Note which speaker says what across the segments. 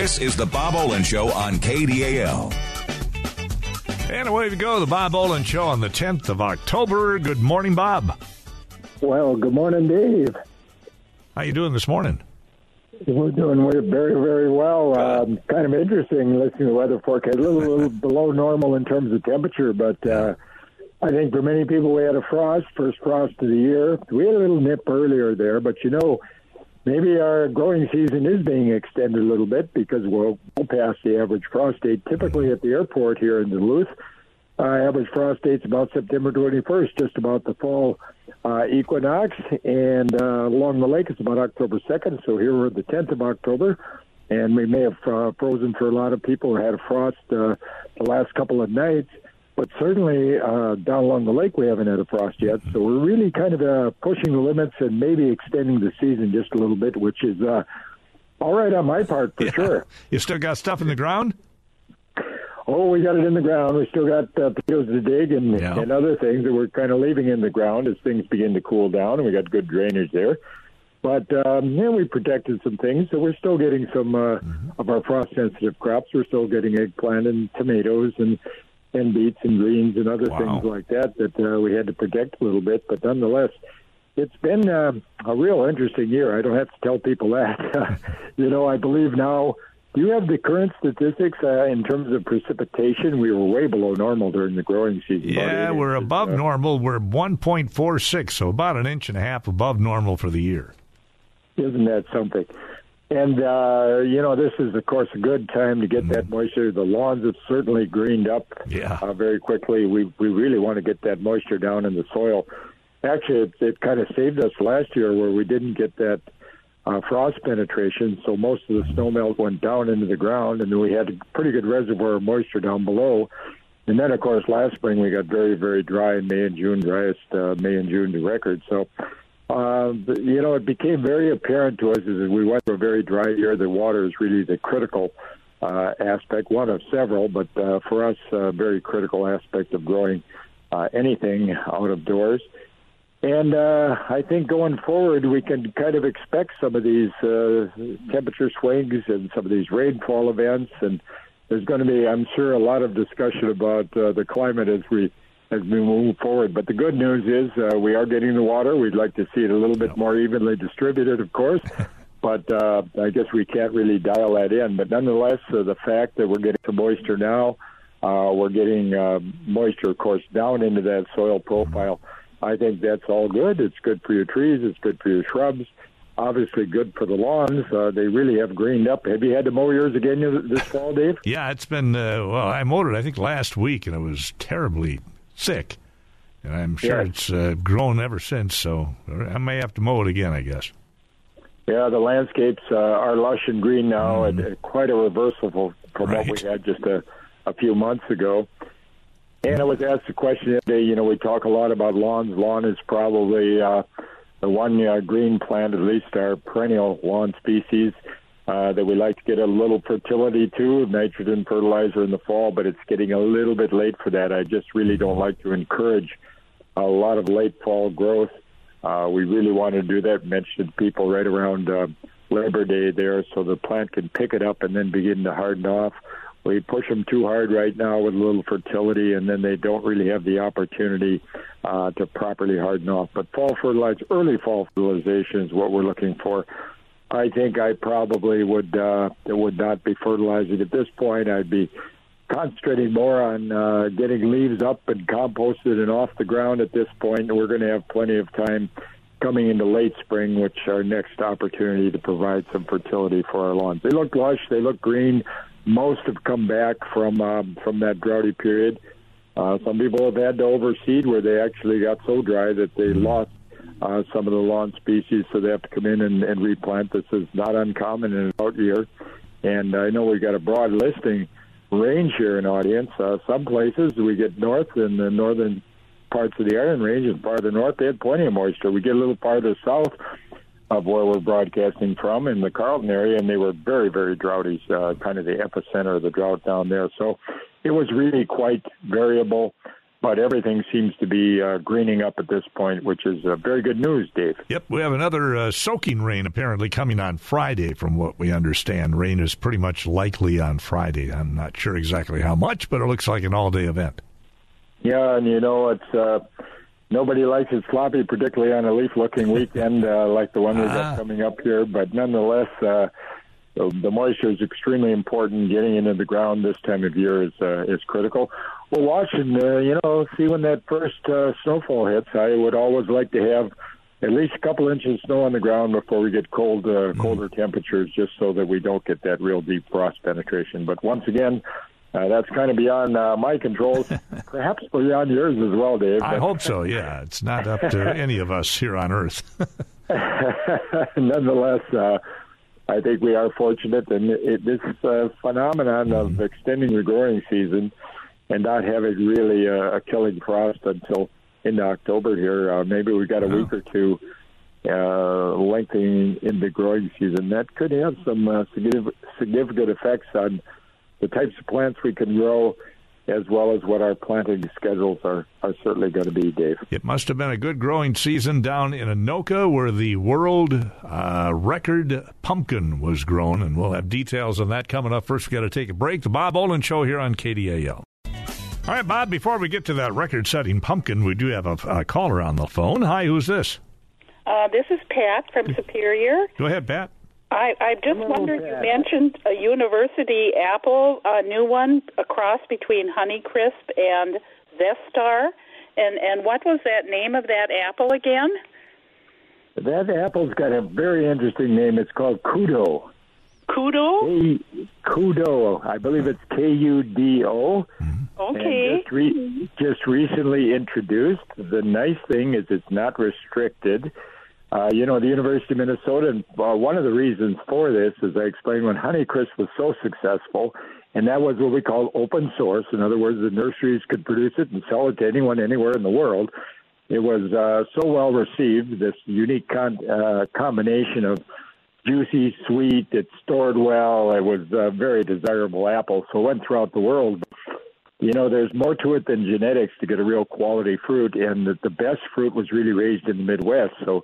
Speaker 1: This is the Bob Olen Show on KDAL.
Speaker 2: And away we go, the Bob Olen Show on the 10th of October. Good morning, Bob.
Speaker 3: Well, good morning, Dave.
Speaker 2: How you doing this morning?
Speaker 3: We're doing we're very, very well. Um, kind of interesting listening to the weather forecast. A little, little below normal in terms of temperature, but uh, I think for many people we had a frost, first frost of the year. We had a little nip earlier there, but you know, maybe our growing season is being extended a little bit because we'll go past the average frost date. Typically at the airport here in Duluth, uh, average frost date's about September 21st, just about the fall uh, equinox, and uh, along the lake it's about October 2nd. So here we're the 10th of October, and we may have uh, frozen for a lot of people who had a frost uh, the last couple of nights. But certainly uh, down along the lake, we haven't had a frost yet. So we're really kind of uh, pushing the limits and maybe extending the season just a little bit, which is uh, all right on my part for
Speaker 2: Yeah.
Speaker 3: sure.
Speaker 2: You still got stuff in the ground?
Speaker 3: Oh, we got it in the ground. We still got uh, potatoes to dig and,
Speaker 2: Yeah.
Speaker 3: and other things that we're kind of leaving in the ground as things begin to cool down, and we got good drainage there. But um, yeah, we protected some things, so we're still getting some uh, of our frost-sensitive crops. We're still getting eggplant and tomatoes and and beets and greens and other
Speaker 2: Wow.
Speaker 3: things like that that uh, we had to protect a little bit. But nonetheless, it's been uh, a real interesting year. I don't have to tell people that. you know, I believe now. Do you have the current statistics uh, in terms of precipitation? We were way below normal during the growing season.
Speaker 2: Yeah, we're
Speaker 3: inches,
Speaker 2: above
Speaker 3: uh,
Speaker 2: normal. We're 1.46, so about an inch and a half above normal for the year.
Speaker 3: Isn't that something? And uh, you know, this is of course a good time to get that moisture. The lawns have certainly greened up
Speaker 2: Yeah.
Speaker 3: uh, very quickly. We we really want to get that moisture down in the soil. Actually, it, it kind of saved us last year where we didn't get that uh, frost penetration, so most of the snow melt went down into the ground, and then we had a pretty good reservoir of moisture down below. And then, of course, last spring we got very, very dry in May and June, driest uh, May and June to record. So, uh, you know, it became very apparent to us as we went through a very dry year that water is really the critical uh, aspect, one of several, but uh, for us, a very critical aspect of growing uh, anything out of doors. And uh, I think going forward, we can kind of expect some of these uh, temperature swings and some of these rainfall events. And there's going to be, I'm sure, a lot of discussion about the climate as we as we move forward. But the good news is uh, we are getting the water. We'd like to see it a little bit more evenly distributed, of course. But uh, I guess we can't really dial that in. But nonetheless, uh, the fact that we're getting some moisture now, uh, we're getting uh, moisture, of course, down into that soil profile. I think that's all good. It's good for your trees. It's good for your shrubs. Obviously, good for the lawns. Uh, they really have greened up. Have you had to mow yours again this fall, Dave?
Speaker 2: Yeah, it's been, uh, well, I mowed it, I think, last week, and it was terribly sick. And I'm sure
Speaker 3: Yeah.
Speaker 2: it's uh, grown ever since, so I may have to mow it again, I guess.
Speaker 3: Yeah, the landscapes uh, are lush and green now, and uh, quite a reversal from, from what we had just a, a few months ago. And I was asked a question the other day. You know, we talk a lot about lawns. Lawn is probably uh, the one uh, green plant, at least our perennial lawn species, uh, that we like to get a little fertility to, nitrogen fertilizer in the fall, but it's getting a little bit late for that. I just really don't like to encourage a lot of late fall growth. Uh, we really want to do that. Mentioned people right around uh, Labor Day there, so the plant can pick it up and then begin to harden off. We push them too hard right now with a little fertility, and then they don't really have the opportunity uh, to properly harden off. But fall fertilizer, early fall fertilization is what we're looking for. I think I probably would uh, would not be fertilizing at this point. I'd be concentrating more on uh, getting leaves up and composted and off the ground at this point. We're going to have plenty of time coming into late spring, which our next opportunity to provide some fertility for our lawns. They look lush, they look green. Most have come back from um, from that droughty period. Uh, some people have had to overseed where they actually got so dry that they lost uh, some of the lawn species, so they have to come in and, and replant. This is not uncommon in an out year. And I know we've got a broad listing range here in audience. Uh, some places we get north in the northern parts of the Iron Range and farther north, they had plenty of moisture. We get a little farther south of where we're broadcasting from in the Carlton area, and they were very, very droughty, uh, kind of the epicenter of the drought down there. So it was really quite variable. But everything seems to be uh, greening up at this point, which is uh, very good news, Dave.
Speaker 2: Yep, we have another uh, soaking rain apparently coming on Friday, from what we understand. Rain is pretty much likely on Friday. I'm not sure exactly how much, but it looks like an all day event.
Speaker 3: Yeah, and you know, it's. Uh, nobody likes it sloppy, particularly on a leaf-looking weekend uh, like the one we got
Speaker 2: Ah.
Speaker 3: coming up here. But nonetheless, uh, the, the moisture is extremely important. Getting into the ground this time of year is uh, is critical. We're watching, uh, you know, see when that first uh, snowfall hits. I would always like to have at least a couple inches of snow on the ground before we get cold, uh, colder temperatures, just so that we don't get that real deep frost penetration. But once again. Uh, that's kind of beyond uh, my controls, perhaps beyond yours as well, Dave.
Speaker 2: I hope so, yeah. It's not up to any of us here on Earth.
Speaker 3: nonetheless, uh, I think we are fortunate, and it, this uh, phenomenon of extending the growing season and not having really a, a killing frost until into October here. Uh, maybe we've got a week or two uh, lengthening in the growing season. That could have some uh, significant, significant effects on the types of plants we can grow. As well as what our planting schedules are, are certainly going to be, Dave.
Speaker 2: It must have been a good growing season down in Anoka where the world uh, record pumpkin was grown, and we'll have details on that coming up. First, we've got to take a break. The Bob Olen Show here on KDAL. All right, Bob, before we get to that record setting pumpkin, we do have a, a caller on the phone. Hi, who's this?
Speaker 4: Uh, this is Pat from Superior.
Speaker 2: Go ahead, Pat.
Speaker 4: I, I just
Speaker 3: Hello,
Speaker 4: wondered, you mentioned a university apple, a new one, a cross between Honeycrisp and Zestar. And, and what was that name of that apple again?
Speaker 3: That apple's got a very interesting name. It's called Kudo.
Speaker 4: Kudo?
Speaker 3: K- Kudo. I believe it's K U D O.
Speaker 4: Okay.
Speaker 3: And just, re- just recently introduced. The nice thing is it's not restricted. Uh, you know, the University of Minnesota, and uh, one of the reasons for this, as I explained, when Honeycrisp was so successful, and that was what we call open source. In other words, the nurseries could produce it and sell it to anyone anywhere in the world. It was uh, so well received, this unique con- uh, combination of juicy, sweet, it stored well, it was a very desirable apple, so it went throughout the world. You know, there's more to it than genetics to get a real quality fruit, and the, the best fruit was really raised in the Midwest. So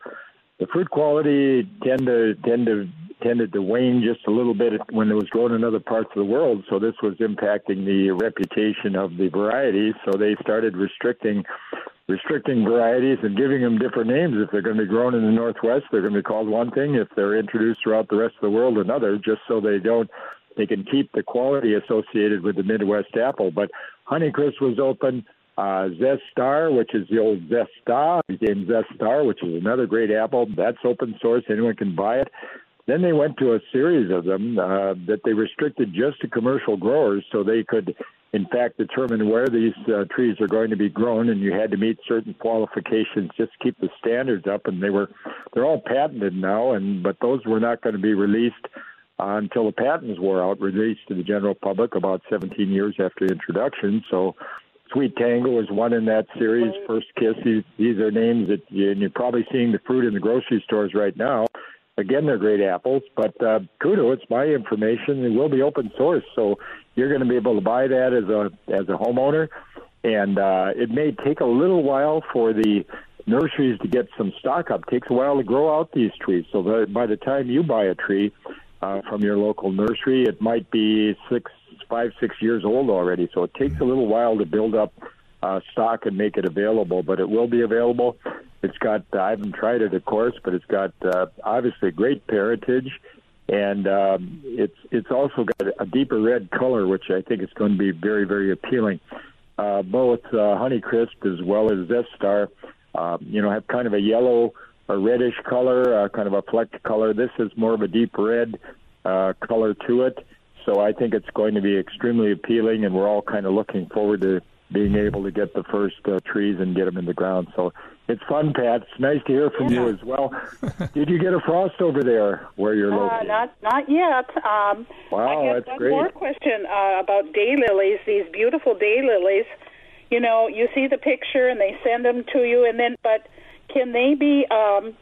Speaker 3: the fruit quality tend to tend to tended to wane just a little bit when it was grown in other parts of the world. So this was impacting the reputation of the variety. So they started restricting restricting varieties and giving them different names. If they're going to be grown in the Northwest, they're going to be called one thing. If they're introduced throughout the rest of the world, another. Just so they don't they can keep the quality associated with the Midwest apple. But Honeycrisp was open. Uh, Zestar, which is the old Zesta, became Zestar, which is another great apple. That's open source; anyone can buy it. Then they went to a series of them uh, that they restricted just to commercial growers, so they could, in fact, determine where these uh, trees are going to be grown, and you had to meet certain qualifications just to keep the standards up. And they were, they're all patented now, and but those were not going to be released uh, until the patents were out, released to the general public about 17 years after introduction. So. Sweet Tango is one in that series. First Kiss. These, these are names that you, and you're probably seeing the fruit in the grocery stores right now. Again, they're great apples, but uh, Kudo, it's my information. It will be open source, so you're going to be able to buy that as a as a homeowner. And uh, it may take a little while for the nurseries to get some stock up. It takes a while to grow out these trees. So that by the time you buy a tree uh, from your local nursery, it might be six, five, six years old already. So it takes a little while to build up uh, stock and make it available, but it will be available. It's got, I haven't tried it, of course, but it's got uh, obviously great parentage, and um, it's it's also got a deeper red color, which I think is going to be very, very appealing. Uh, both uh, Honeycrisp as well as Zestar, uh, you know, have kind of a yellow or reddish color, uh, kind of a flecked color. This is more of a deep red uh, color to it. So I think it's going to be extremely appealing, and we're all kind of looking forward to being able to get the first uh, trees and get them in the ground. So it's fun, Pat. It's nice to hear from you as well. Did you get a frost over there where you're
Speaker 4: Uh,
Speaker 3: located?
Speaker 4: not not yet. Um,
Speaker 3: Wow,
Speaker 4: I
Speaker 3: that's
Speaker 4: one
Speaker 3: great.
Speaker 4: more question uh, about daylilies. These beautiful daylilies. You know, you see the picture and they send them to you, and then but can they be um,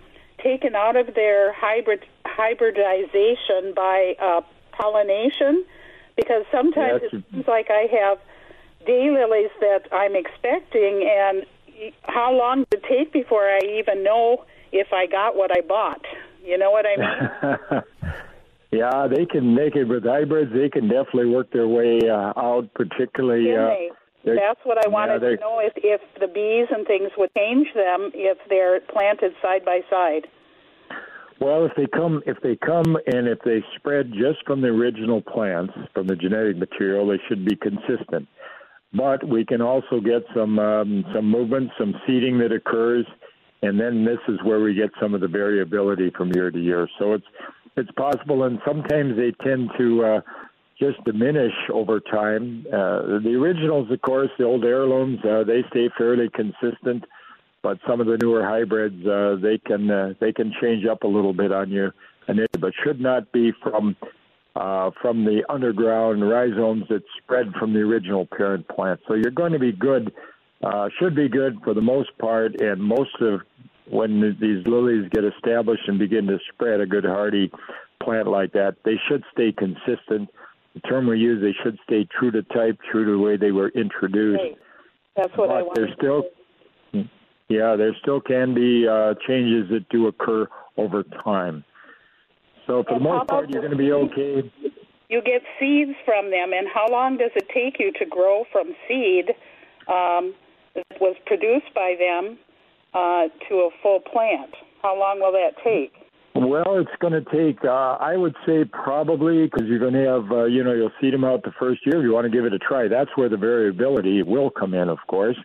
Speaker 4: taken out of their hybrid hybridization by uh, pollination? Because sometimes
Speaker 3: Yes.
Speaker 4: it seems like I have daylilies that I'm expecting, and how long does it take before I even know if I got what I bought? You know what I mean?
Speaker 3: yeah, they can. make it with hybrids. They can definitely work their way uh, out, particularly.
Speaker 4: Can
Speaker 3: uh,
Speaker 4: they? That's what I wanted
Speaker 3: yeah,
Speaker 4: to know if if the bees and things would change them if they're planted side by side.
Speaker 3: Well, if they come, if they come, and if they spread just from the original plants, from the genetic material, they should be consistent. But we can also get some um, some movement, some seeding that occurs, and then this is where we get some of the variability from year to year. So it's it's possible, and sometimes they tend to uh, just diminish over time. Uh, the originals, of course, the old heirlooms, uh, they stay fairly consistent but some of the newer hybrids uh, they can uh, they can change up a little bit on you, but should not be from uh, from the underground rhizomes that spread from the original parent plant. So you're going to be good, uh, should be good for the most part, and most of when these lilies get established and begin to spread, a good hardy plant like that, they should stay consistent. The term we use, they should stay true to type, true to the way they were introduced.
Speaker 4: Right. That's what
Speaker 3: but
Speaker 4: I want.
Speaker 3: They're still yeah, there still can be uh, changes that do occur over time. So for the most part, you're going to be okay.
Speaker 4: You get seeds from them, and how long does it take you to grow from seed um, that was produced by them uh, to a full plant? How long will that take?
Speaker 3: Well, it's going to take, uh, I would say probably, because you're going to have, uh, you know, you'll seed them out the first year. If you want to give it a try, that's where the variability will come in, of course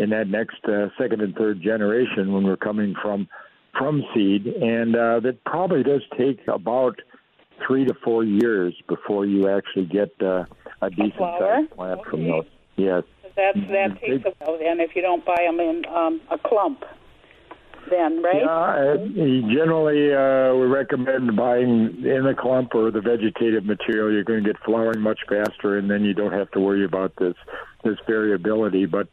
Speaker 3: in that next uh, second and third generation when we're coming from from seed, and uh, that probably does take about three to four years before you actually get uh, a decent sized plant
Speaker 4: okay.
Speaker 3: from those. Yes,
Speaker 4: that's that mm-hmm. takes a while then if you don't buy them in um, a clump. Then, right?
Speaker 3: Yeah, uh, generally uh, we recommend buying in a clump or the vegetative material. You're going to get flowering much faster, and then you don't have to worry about this this variability. But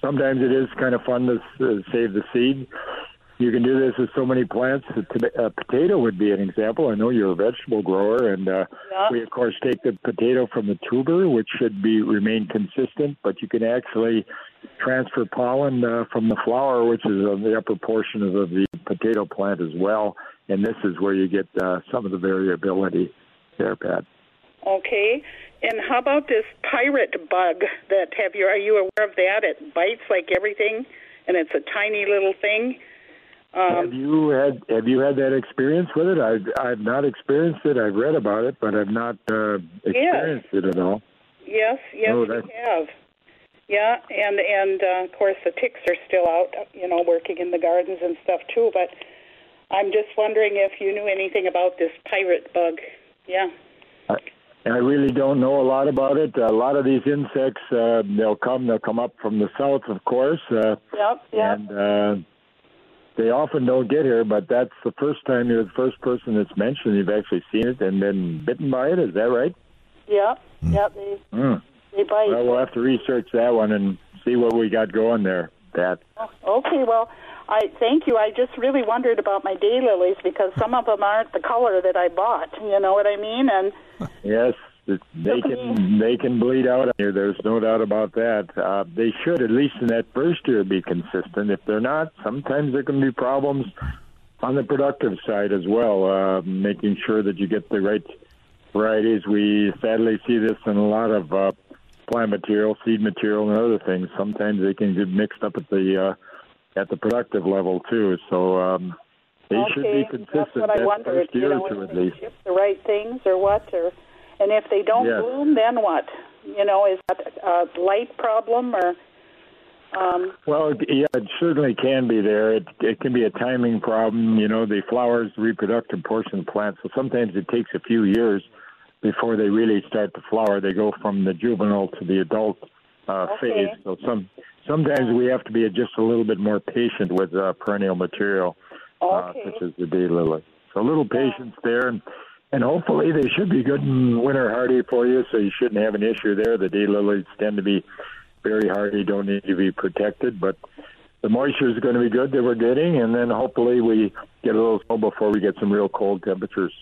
Speaker 3: sometimes it is kind of fun to uh, save the seed. You can do this with so many plants. A, a potato would be an example. I know you're a vegetable grower, and uh, we of course take the potato from the tuber, which should be remain consistent. But you can actually transfer pollen uh, from the flower, which is on the upper portion of the potato plant as well. And this is where you get uh, some of the variability there, Pat.
Speaker 4: Okay. And how about this pirate bug that have you are you aware of that? It bites like everything and it's a tiny little thing. Um,
Speaker 3: have you had have you had that experience with it? I've I've not experienced it. I've read about it, but I've not uh, experienced
Speaker 4: yes.
Speaker 3: it at all.
Speaker 4: Yes, yes,
Speaker 3: oh,
Speaker 4: we have. Yeah, and and uh, of course the ticks are still out, you know, working in the gardens and stuff too. But I'm just wondering if you knew anything about this pirate bug. Yeah.
Speaker 3: I I really don't know a lot about it. A lot of these insects, uh, they'll come, they'll come up from the south, of course. Uh,
Speaker 4: yep, yep.
Speaker 3: And uh, they often don't get here, but that's the first time you're the first person that's mentioned you've actually seen it and been bitten by it. Is that right?
Speaker 4: Yep, mm. yep. They,
Speaker 3: mm.
Speaker 4: they bite.
Speaker 3: Well, we'll have to research that one and see what we got going there, Pat.
Speaker 4: Oh, okay, well, I thank you. I just really wondered about my daylilies because some of them aren't the color that I bought. You know what I mean? And
Speaker 3: yes, they can they can bleed out here. There's no doubt about that. Uh, they should at least in that first year be consistent. If they're not, sometimes there can be problems on the productive side as well. Uh, making sure that you get the right varieties. We sadly see this in a lot of uh, plant material, seed material, and other things. Sometimes they can get mixed up at the uh, at the productive level too. So um, they
Speaker 4: okay.
Speaker 3: should be consistent
Speaker 4: That's what I wondered,
Speaker 3: first year
Speaker 4: you know,
Speaker 3: or two at least.
Speaker 4: The right things or what? Or and if they don't
Speaker 3: yes.
Speaker 4: bloom, then what? You know, is that a light problem or? Um,
Speaker 3: well, yeah, it certainly can be there. It it can be a timing problem. You know, the flowers, reproductive portion of the plant. So sometimes it takes a few years before they really start to flower. They go from the juvenile to the adult uh,
Speaker 4: okay.
Speaker 3: phase. So some sometimes we have to be just a little bit more patient with uh, perennial material,
Speaker 4: okay.
Speaker 3: uh, such as the daylily. So a little patience there, and and hopefully they should be good and winter hardy for you. So you shouldn't have an issue there. The daylilies tend to be very hardy, don't need to be protected, but the moisture is going to be good that we're getting, and then hopefully we get a little snow before we get some real cold temperatures.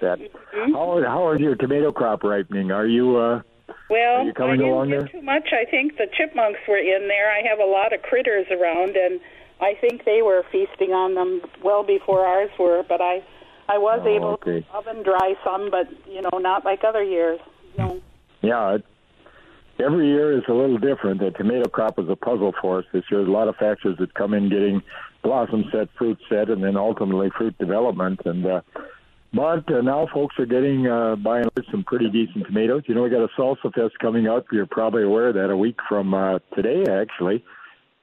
Speaker 3: That
Speaker 4: mm-hmm.
Speaker 3: how how is your tomato crop ripening? Are you uh,
Speaker 4: Well,
Speaker 3: Are you coming
Speaker 4: I didn't
Speaker 3: along
Speaker 4: get
Speaker 3: there?
Speaker 4: too much. I think the chipmunks were in there. I have a lot of critters around, and I think they were feasting on them well before ours were. But I, I was
Speaker 3: Oh,
Speaker 4: able
Speaker 3: okay.
Speaker 4: to oven dry some, but you know, not like other years. No.
Speaker 3: Yeah, it, every year is a little different. The tomato crop was a puzzle for us this year. There's a lot of factors that come in getting blossom set, fruit set, and then ultimately fruit development. And uh, but uh, now folks are getting uh, by and large some pretty decent tomatoes. You know, we got a salsa fest coming up. You're probably aware of that a week from uh, today, actually.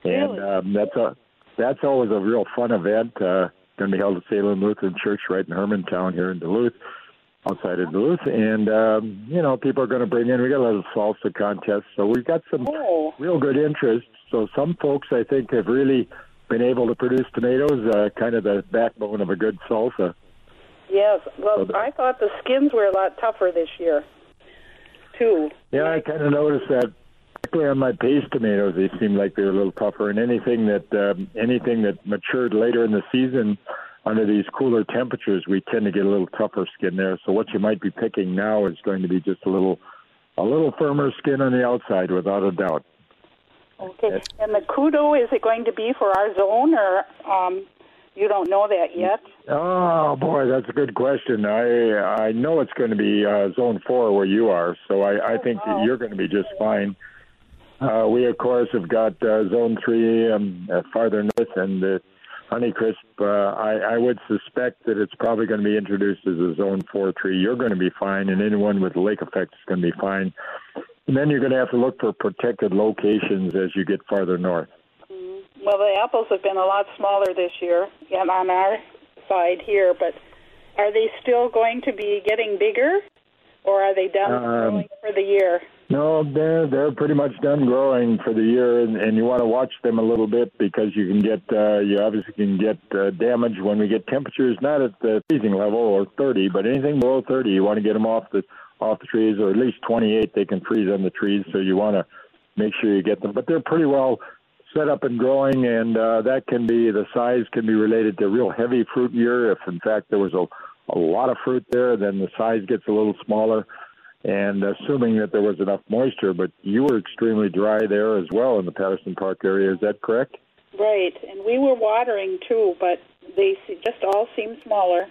Speaker 3: And
Speaker 4: Really?
Speaker 3: um, that's a that's always a real fun event. Uh, going to be held at Salem Lutheran Church right in Hermantown here in Duluth outside of Duluth, and um, you know people are going to bring in. We got a little salsa contest, so we've got some
Speaker 4: Oh.
Speaker 3: real good interest. So some folks, I think, have really been able to produce tomatoes, uh, kind of the backbone of a good salsa.
Speaker 4: Yes. Well,
Speaker 3: So
Speaker 4: I thought the skins were a lot tougher this year, too.
Speaker 3: Yeah, I kind of noticed that. Particularly on my paste tomatoes, they seem like they're a little tougher. And anything that um, anything that matured later in the season under these cooler temperatures, we tend to get a little tougher skin there. So what you might be picking now is going to be just a little a little firmer skin on the outside, without a doubt.
Speaker 4: Okay. And the kudo, is it going to be for our zone, or um, you don't know that yet?
Speaker 3: Oh boy, that's a good question. I I know it's going to be uh, zone four where you are, so I, I think that
Speaker 4: wow.
Speaker 3: you're going to be just fine. Uh, we of course have got uh, zone three um, uh, farther north, and the Honeycrisp. Uh, I, I would suspect that it's probably going to be introduced as a zone four tree. You're going to be fine, and anyone with lake effect is going to be fine. And then you're going to have to look for protected locations as you get farther north.
Speaker 4: Well, the apples have been a lot smaller this year, on our side here. But are they still going to be getting bigger, or are they done
Speaker 3: Um,
Speaker 4: growing for the year?
Speaker 3: No, they're they're pretty much done growing for the year, and, and you want to watch them a little bit because you can get uh, you obviously can get uh, damage when we get temperatures not at the freezing level or 30, but anything below 30, you want to get them off the off the trees, or at least 28 they can freeze on the trees. So you want to make sure you get them, but they're pretty well set up and growing, and uh, that can be the size can be related to real heavy fruit year. If in fact there was a a lot of fruit there, then the size gets a little smaller and assuming that there was enough moisture, but you were extremely dry there as well in the Patterson Park area. Is that correct?
Speaker 4: Right, and we were watering too, but they just all seem smaller.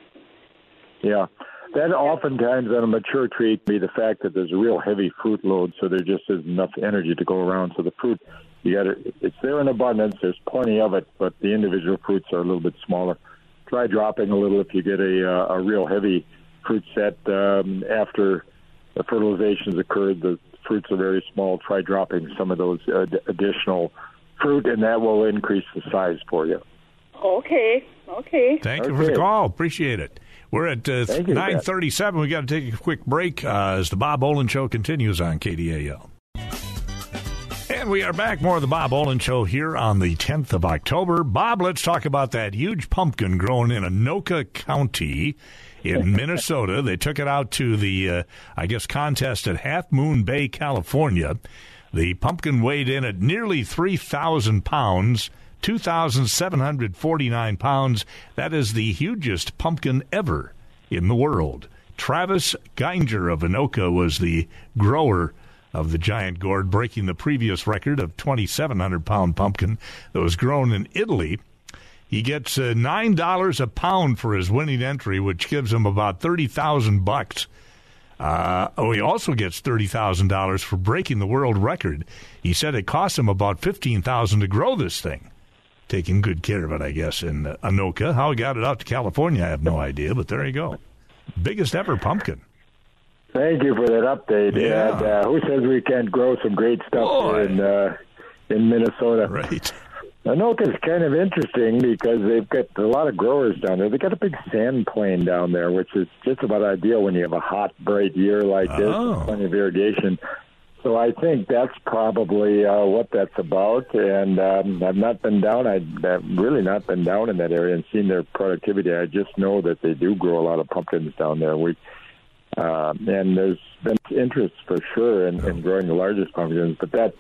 Speaker 3: Yeah. Then oftentimes on a mature tree can be the fact that there's a real heavy fruit load, so there just isn't enough energy to go around. So the fruit, you got it's there in abundance. There's plenty of it, but the individual fruits are a little bit smaller. Try dropping a little if you get a uh, a real heavy fruit set um, after the fertilization's occurred. The fruits are very small. Try dropping some of those uh, d- additional fruit, and that will increase the size for you.
Speaker 4: Okay, okay.
Speaker 2: Thank you for the call. Appreciate it. We're at uh, nine thirty-seven. We got to take a quick break uh, as the Bob Olen Show continues on KDAL. We are back. More of the Bob Olen Show here on the 10th of October. Bob, let's talk about that huge pumpkin grown in Anoka County in Minnesota. They took it out to the, uh, I guess, contest at Half Moon Bay, California. The pumpkin weighed in at nearly 3,000 pounds. 2,749 pounds. That is the hugest pumpkin ever in the world. Travis Gienger of Anoka was the grower of the giant gourd, breaking the previous record of 2,700 pound pumpkin that was grown in Italy. He gets uh, nine dollars a pound for his winning entry, which gives him about thirty thousand bucks. Uh, oh, he also gets thirty thousand dollars for breaking the world record. He said it cost him about fifteen thousand to grow this thing. Taking good care of it, I guess, in uh, Anoka. How he got it out to California, I have no idea, but there you go. Biggest ever pumpkin.
Speaker 3: Thank you for that update.
Speaker 2: Yeah.
Speaker 3: And uh, who says we can't grow some great stuff
Speaker 2: Boy.
Speaker 3: here in uh, in Minnesota?
Speaker 2: Right.
Speaker 3: Anoka's kind of interesting because they've got a lot of growers down there. They've got a big sand plain down there, which is just about ideal when you have a hot, bright year like this,
Speaker 2: Oh.
Speaker 3: plenty of irrigation. So I think that's probably uh, what that's about. And um, I've not been down. I- I've really not been down in that area and seen their productivity. I just know that they do grow a lot of pumpkins down there. We um, and there's been interest for sure in, in growing the largest pumpkins, but that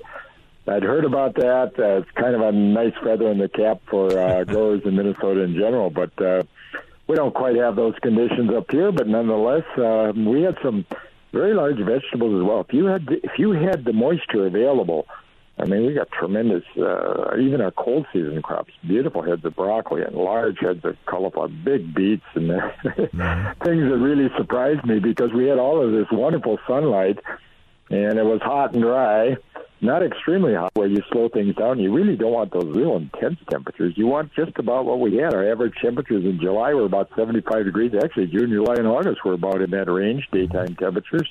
Speaker 3: I'd heard about that. Uh, it's kind of a nice feather in the cap for uh, growers in Minnesota in general, but uh, we don't quite have those conditions up here. But nonetheless, uh, we had some very large vegetables as well. If you had if you had the moisture available, I mean, we got tremendous, uh, even our cold season crops, beautiful heads of broccoli and large heads of colorful, big beets and mm-hmm. things that really surprised me because we had all of this wonderful sunlight and it was hot and dry, not extremely hot where you slow things down. You really don't want those real intense temperatures. You want just about what we had. Our average temperatures in July were about 75 degrees. Actually, June, July, and August were about in that range, daytime temperatures.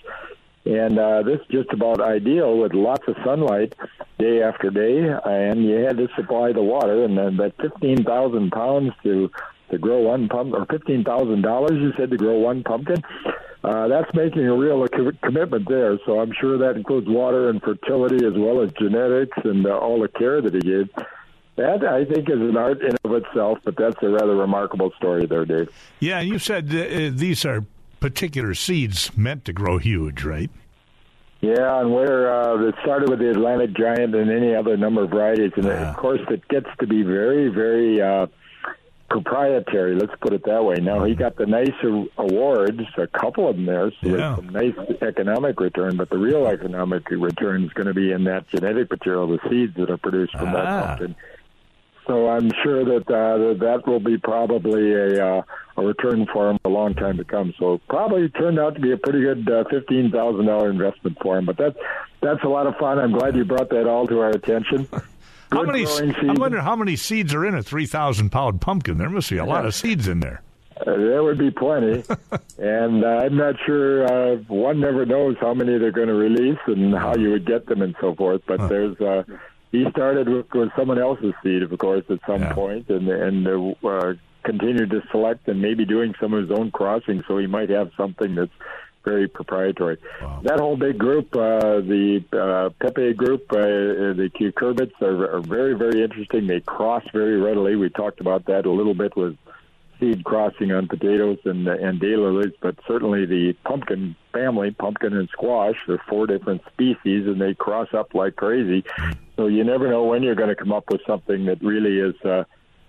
Speaker 3: And uh, this is just about ideal with lots of sunlight day after day, and you had to supply the water, and then that 15,000 pounds to to grow one pump, or fifteen thousand dollars, you said to grow one pumpkin. Uh, that's making a real co- commitment there. So I'm sure that includes water and fertility as well as genetics and uh, all the care that he gave. That I think is an art in of itself, but that's a rather remarkable story there, Dave.
Speaker 2: Yeah, you said uh, these are particular seeds meant to grow huge, right?
Speaker 3: Yeah, and where uh, it started with the Atlantic Giant and any other number of varieties, and yeah. of course it gets to be very, very uh, proprietary. Let's put it that way. Now he mm-hmm. got the nice awards, a couple of them there, so yeah. some nice economic return. But the real economic return is going to be in that genetic material, the seeds that are produced from ah. that. So I'm sure that uh, that will be probably a, uh, a return for him a long time to come. So probably turned out to be a pretty good uh, fifteen thousand dollar investment for him. But that's that's a lot of fun. I'm glad you brought that all to our attention.
Speaker 2: how many? I wonder how many seeds are in a three thousand pound pumpkin. There must be a lot of seeds in there.
Speaker 3: Uh, there would be plenty, and uh, I'm not sure. Uh, one never knows how many they're going to release and how you would get them and so forth. But huh. there's uh, he started with, with someone else's seed, of course, at some yeah. point, and and uh, continued to select and maybe doing some of his own crossing, so he might have something that's very proprietary. Wow. That whole big group, uh, the uh, Pepo group, uh, the cucurbits are, are very, very interesting. They cross very readily. We talked about that a little bit with seed crossing on potatoes and and daylilies, but certainly the pumpkin family, pumpkin and squash, they're four different species, and they cross up like crazy. So you never know when you're going to come up with something that really is uh,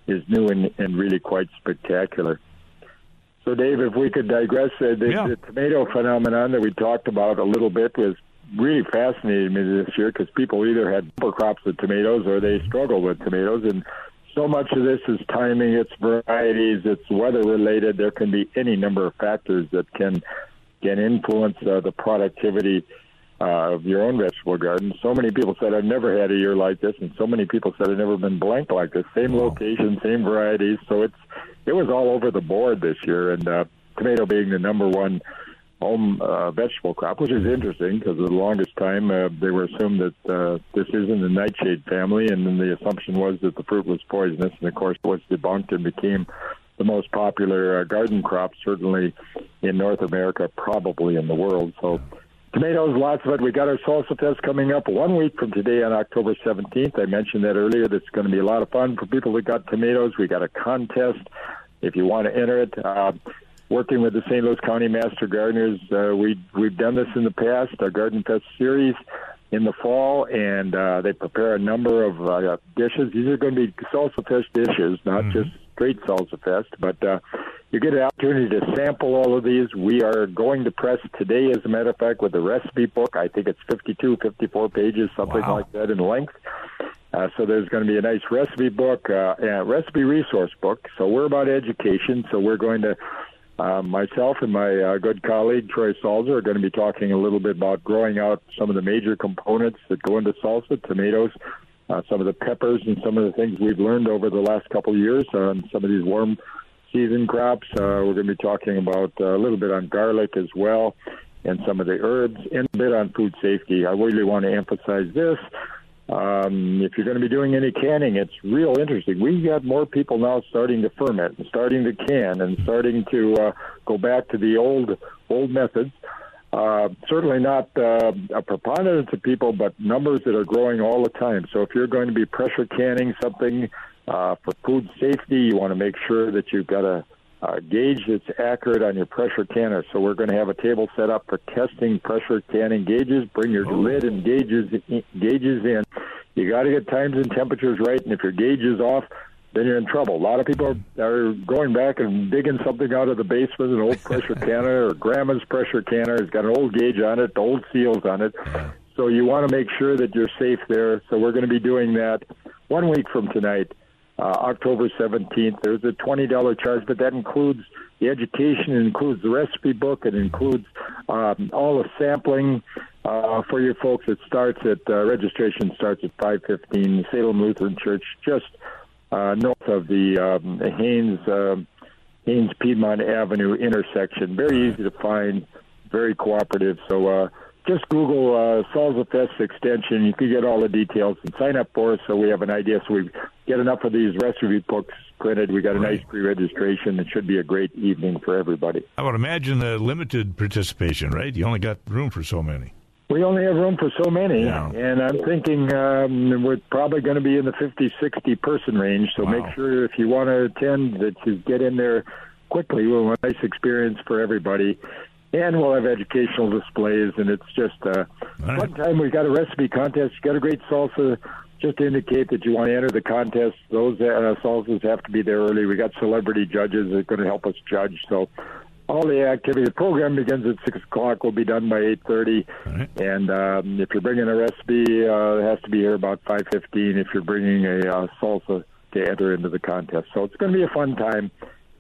Speaker 3: is new and, and really quite spectacular. So, Dave, if we could digress, uh, the, yeah. the tomato phenomenon that we talked about a little bit was really fascinated me this year because people either had bumper crops of tomatoes or they struggled with tomatoes, and so much of this is timing, it's varieties, it's weather related. There can be any number of factors that can can influence uh, the productivity uh, of your own vegetable garden. So many people said I've never had a year like this, and so many people said I've never been blank like this. Same wow. location, same varieties. So it's it was all over the board this year, and uh, tomato being the number one home uh, vegetable crop, which is interesting because for the longest time uh, they were assumed that uh, this isn't the nightshade family, and then the assumption was that the fruit was poisonous, and of course was debunked and became the most popular uh, garden crop, certainly in North America, probably in the world. So. Tomatoes, lots of it. We got our salsa fest coming up one week from today on October 17th. I mentioned that earlier. That's going to be a lot of fun for people that got tomatoes. We got a contest if you want to enter it. Uh, working with the St. Louis County Master Gardeners, uh, we we've done this in the past. Our Garden Fest series in the fall, and uh, they prepare a number of uh, dishes. These are going to be salsa fest dishes, not mm-hmm. just straight salsa fest, but uh, you get an opportunity to sample all of these. We are going to press today, as a matter of fact, with the recipe book. I think it's 52, 54 pages, something wow. like that in length. Uh, so there's going to be a nice recipe book, uh, a recipe resource book. So we're about education. So we're going to, uh, myself and my uh, good colleague Troy Salzer are going to be talking a little bit about growing out some of the major components that go into salsa, tomatoes, uh, some of the peppers, and some of the things we've learned over the last couple of years on some of these warm season crops. Uh, we're going to be talking about uh, a little bit on garlic as well and some of the herbs and a bit on food safety. I really want to emphasize this. Um, if you're going to be doing any canning, it's real interesting. We got more people now starting to ferment and starting to can and starting to uh, go back to the old old methods. Uh, certainly not uh, a preponderance of people, but numbers that are growing all the time. So if you're going to be pressure canning something uh, for food safety, you want to make sure that you've got a, a gauge that's accurate on your pressure canner. So we're going to have a table set up for testing pressure canning gauges. Bring your oh. lid and gauges gauges in. You got to get times and temperatures right, and if your gauge is off, then you're in trouble. A lot of people are going back and digging something out of the basement, an old pressure canner or grandma's pressure canner. It's got an old gauge on it, old seals on it. So you want to make sure that you're safe there. So we're going to be doing that one week from tonight, uh, October 17th. There's a $20 charge, but that includes the education, it includes the recipe book, it includes um, all the sampling uh, for your folks. It starts at uh, registration starts at 5:15. Salem Lutheran Church, just uh, north of the um, Haines uh, Piedmont Avenue intersection. Very easy to find, very cooperative. So uh, just Google uh, Salsa Fest extension. You can get all the details and sign up for us so we have an idea. So we get enough of these recipe books printed. We got a nice pre-registration. It should be a great evening for everybody.
Speaker 2: I would imagine a limited participation, right? You only got room for so many.
Speaker 3: We only have room for so many,
Speaker 2: Yeah.
Speaker 3: and I'm thinking um, we're probably going to be in the 50, 60 person range. So
Speaker 2: Wow.
Speaker 3: make sure if you want to attend that you get in there quickly. We'll have a nice experience for everybody, and we'll have educational displays, and it's just a
Speaker 2: All right.
Speaker 3: fun time. We've got a recipe contest. You got a great salsa. Just to indicate that you want to enter the contest, those uh, salsas have to be there early. We got celebrity judges that are going to help us judge. So all the activity. The program begins at six o'clock. Will be done by eight thirty.
Speaker 2: Right.
Speaker 3: And um, if you're bringing a recipe, uh, it has to be here about five fifteen. If you're bringing a uh, salsa to enter into the contest, so it's going to be a fun time.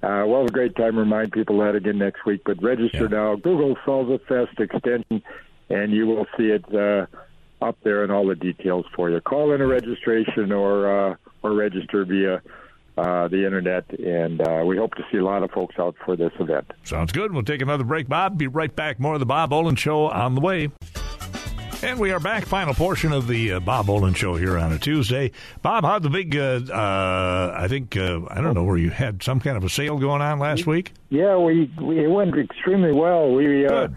Speaker 3: Uh, we'll have a great time. Remind people that again next week. But register
Speaker 2: Yeah.
Speaker 3: now. Google Salsa Fest extension, and you will see it uh, up there and all the details for you. Call in a registration or uh, or register via uh, the internet, and uh, we hope to see a lot of folks out for this event.
Speaker 2: Sounds good. We'll take another break, Bob. Be right back. More of the Bob Olen Show on the way. And we are back. Final portion of the uh, Bob Olen Show here on a Tuesday. Bob, how'd the big, uh, uh, I think, uh, I don't know, where you had some kind of a sale going on last week?
Speaker 3: Yeah, we, we it went extremely well. We, uh,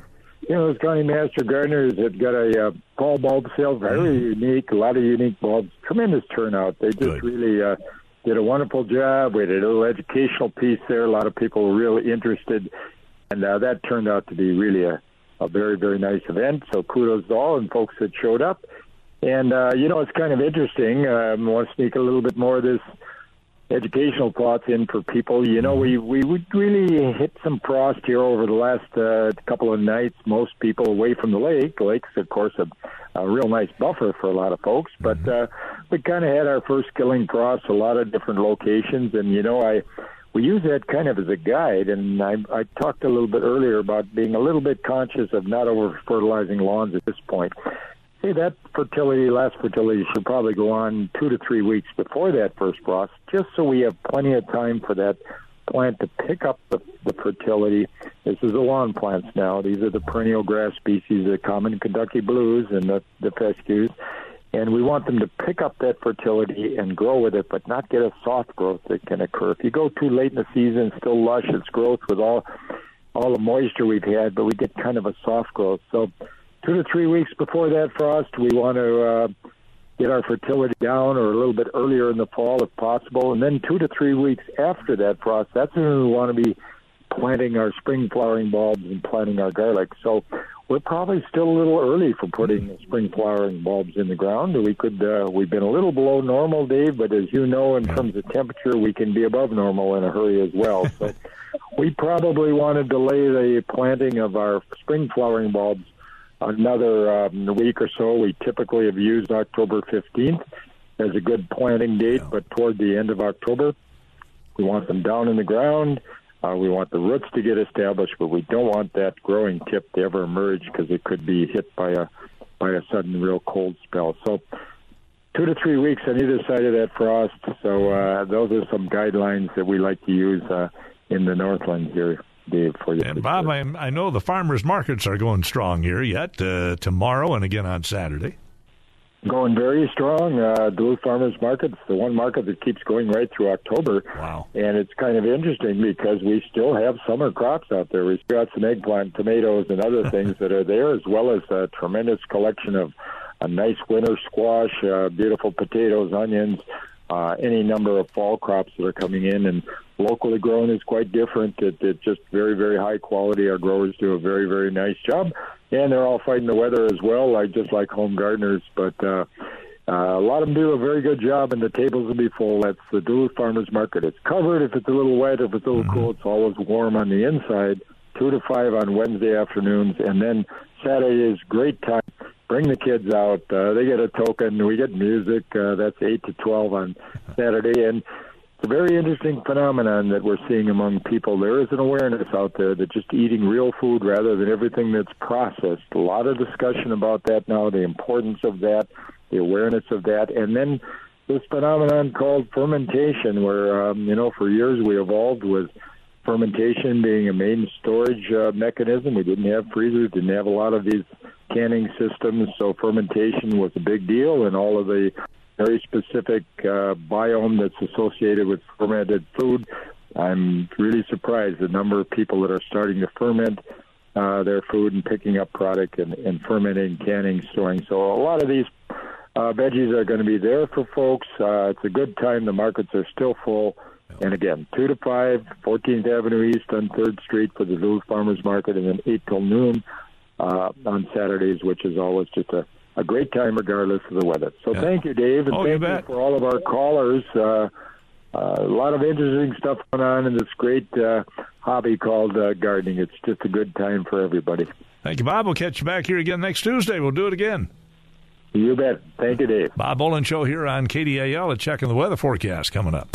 Speaker 3: you know, as County Master Gardeners had got a uh, fall bulb sale, very unique, a lot of unique bulbs, tremendous turnout. They just
Speaker 2: Good.
Speaker 3: really uh, did a wonderful job. We had a little educational piece there. A lot of people were really interested, and uh, that turned out to be really a, a very, very nice event. So kudos to all and folks that showed up. And uh, you know, it's kind of interesting. Um, I want to speak a little bit more of this educational thoughts in for people. You know, we we would really hit some frost here over the last uh, couple of nights. Most people away from the lake. The lake's, of course, a, a real nice buffer for a lot of folks. But uh, we kind of had our first killing frost, a lot of different locations, and you know, I we use that kind of as a guide. And I, I talked a little bit earlier about being a little bit conscious of not over fertilizing lawns at this point. Hey, that fertility, last fertility, should probably go on two to three weeks before that first frost, just so we have plenty of time for that plant to pick up the, the fertility. This is the lawn plants now. These are the perennial grass species, the common Kentucky blues and the, the fescues. And we want them to pick up that fertility and grow with it, but not get a soft growth that can occur. If you go too late in the season, still lush its growth with all all the moisture we've had, but we get kind of a soft growth. So two to three weeks before that frost, we want to uh, get our fertility down or a little bit earlier in the fall if possible. And then two to three weeks after that frost, that's when we want to be planting our spring flowering bulbs and planting our garlic. So we're probably still a little early for putting spring flowering bulbs in the ground. We could uh, we've been a little below normal, Dave, but as you know, in terms of temperature, we can be above normal in a hurry as well. So we probably want to delay the planting of our spring flowering bulbs another um, week or so. We typically have used October 15th as a good planting date, but toward the end of October, we want them down in the ground. Uh, we want the roots to get established, but we don't want that growing tip to ever emerge because it could be hit by a by a sudden real cold spell. So two to three weeks on either side of that frost. So uh, those are some guidelines that we like to use uh, in the Northland here, Dave. For you.
Speaker 2: And Bob, I, I know the farmers markets are going strong here yet uh, tomorrow and again on Saturday.
Speaker 3: going very strong. Uh, Duluth Farmers Market's the one market that keeps going right through October.
Speaker 2: Wow.
Speaker 3: And it's kind of interesting because we still have summer crops out there. We've got some eggplant, tomatoes, and other things that are there, as well as a tremendous collection of a nice winter squash, uh, beautiful potatoes, onions, uh, any number of fall crops that are coming in. And locally grown is quite different. It, it's just very, very high quality. Our growers do a very, very nice job. And they're all fighting the weather as well, like just like home gardeners. But uh, Uh, a lot of them do a very good job, and the tables will be full. That's the Duluth Farmers Market. It's covered if it's a little wet, if it's a little mm-hmm. cool. It's always warm on the inside. Two to five on Wednesday afternoons, and then Saturday is great time. Bring the kids out. Uh, they get a token. We get music. Uh, that's eight to twelve on Saturday, and very interesting phenomenon that we're seeing among people. There is an awareness out there that just eating real food rather than everything that's processed. A lot of discussion about that now. The importance of that the awareness of that, and then this phenomenon called fermentation, where um, you know for years we evolved with fermentation being a main storage uh, mechanism. We didn't have freezers, didn't have a lot of these canning systems, so fermentation was a big deal, and all of the very specific uh, biome that's associated with fermented food. I'm really surprised the number of people that are starting to ferment uh, their food and picking up product and, and fermenting, canning, storing. So a lot of these uh, veggies are going to be there for folks. Uh, it's a good time. The markets are still full. And again, 2 to 5, 14th Avenue East on 3rd Street for the Duluth Farmers Market, and then 8 till noon uh, on Saturdays, which is always just a, a great time regardless of the weather. So yeah. thank you, Dave, and
Speaker 2: oh,
Speaker 3: thank you, you for all of our callers. Uh, uh, a lot of interesting stuff going on in this great uh, hobby called uh, gardening. It's just a good time for everybody.
Speaker 2: Thank you, Bob. We'll catch you back here again next Tuesday. We'll do it again.
Speaker 3: You bet. Thank you, Dave.
Speaker 2: Bob Olen Show here on KDAL and checking the weather forecast coming up.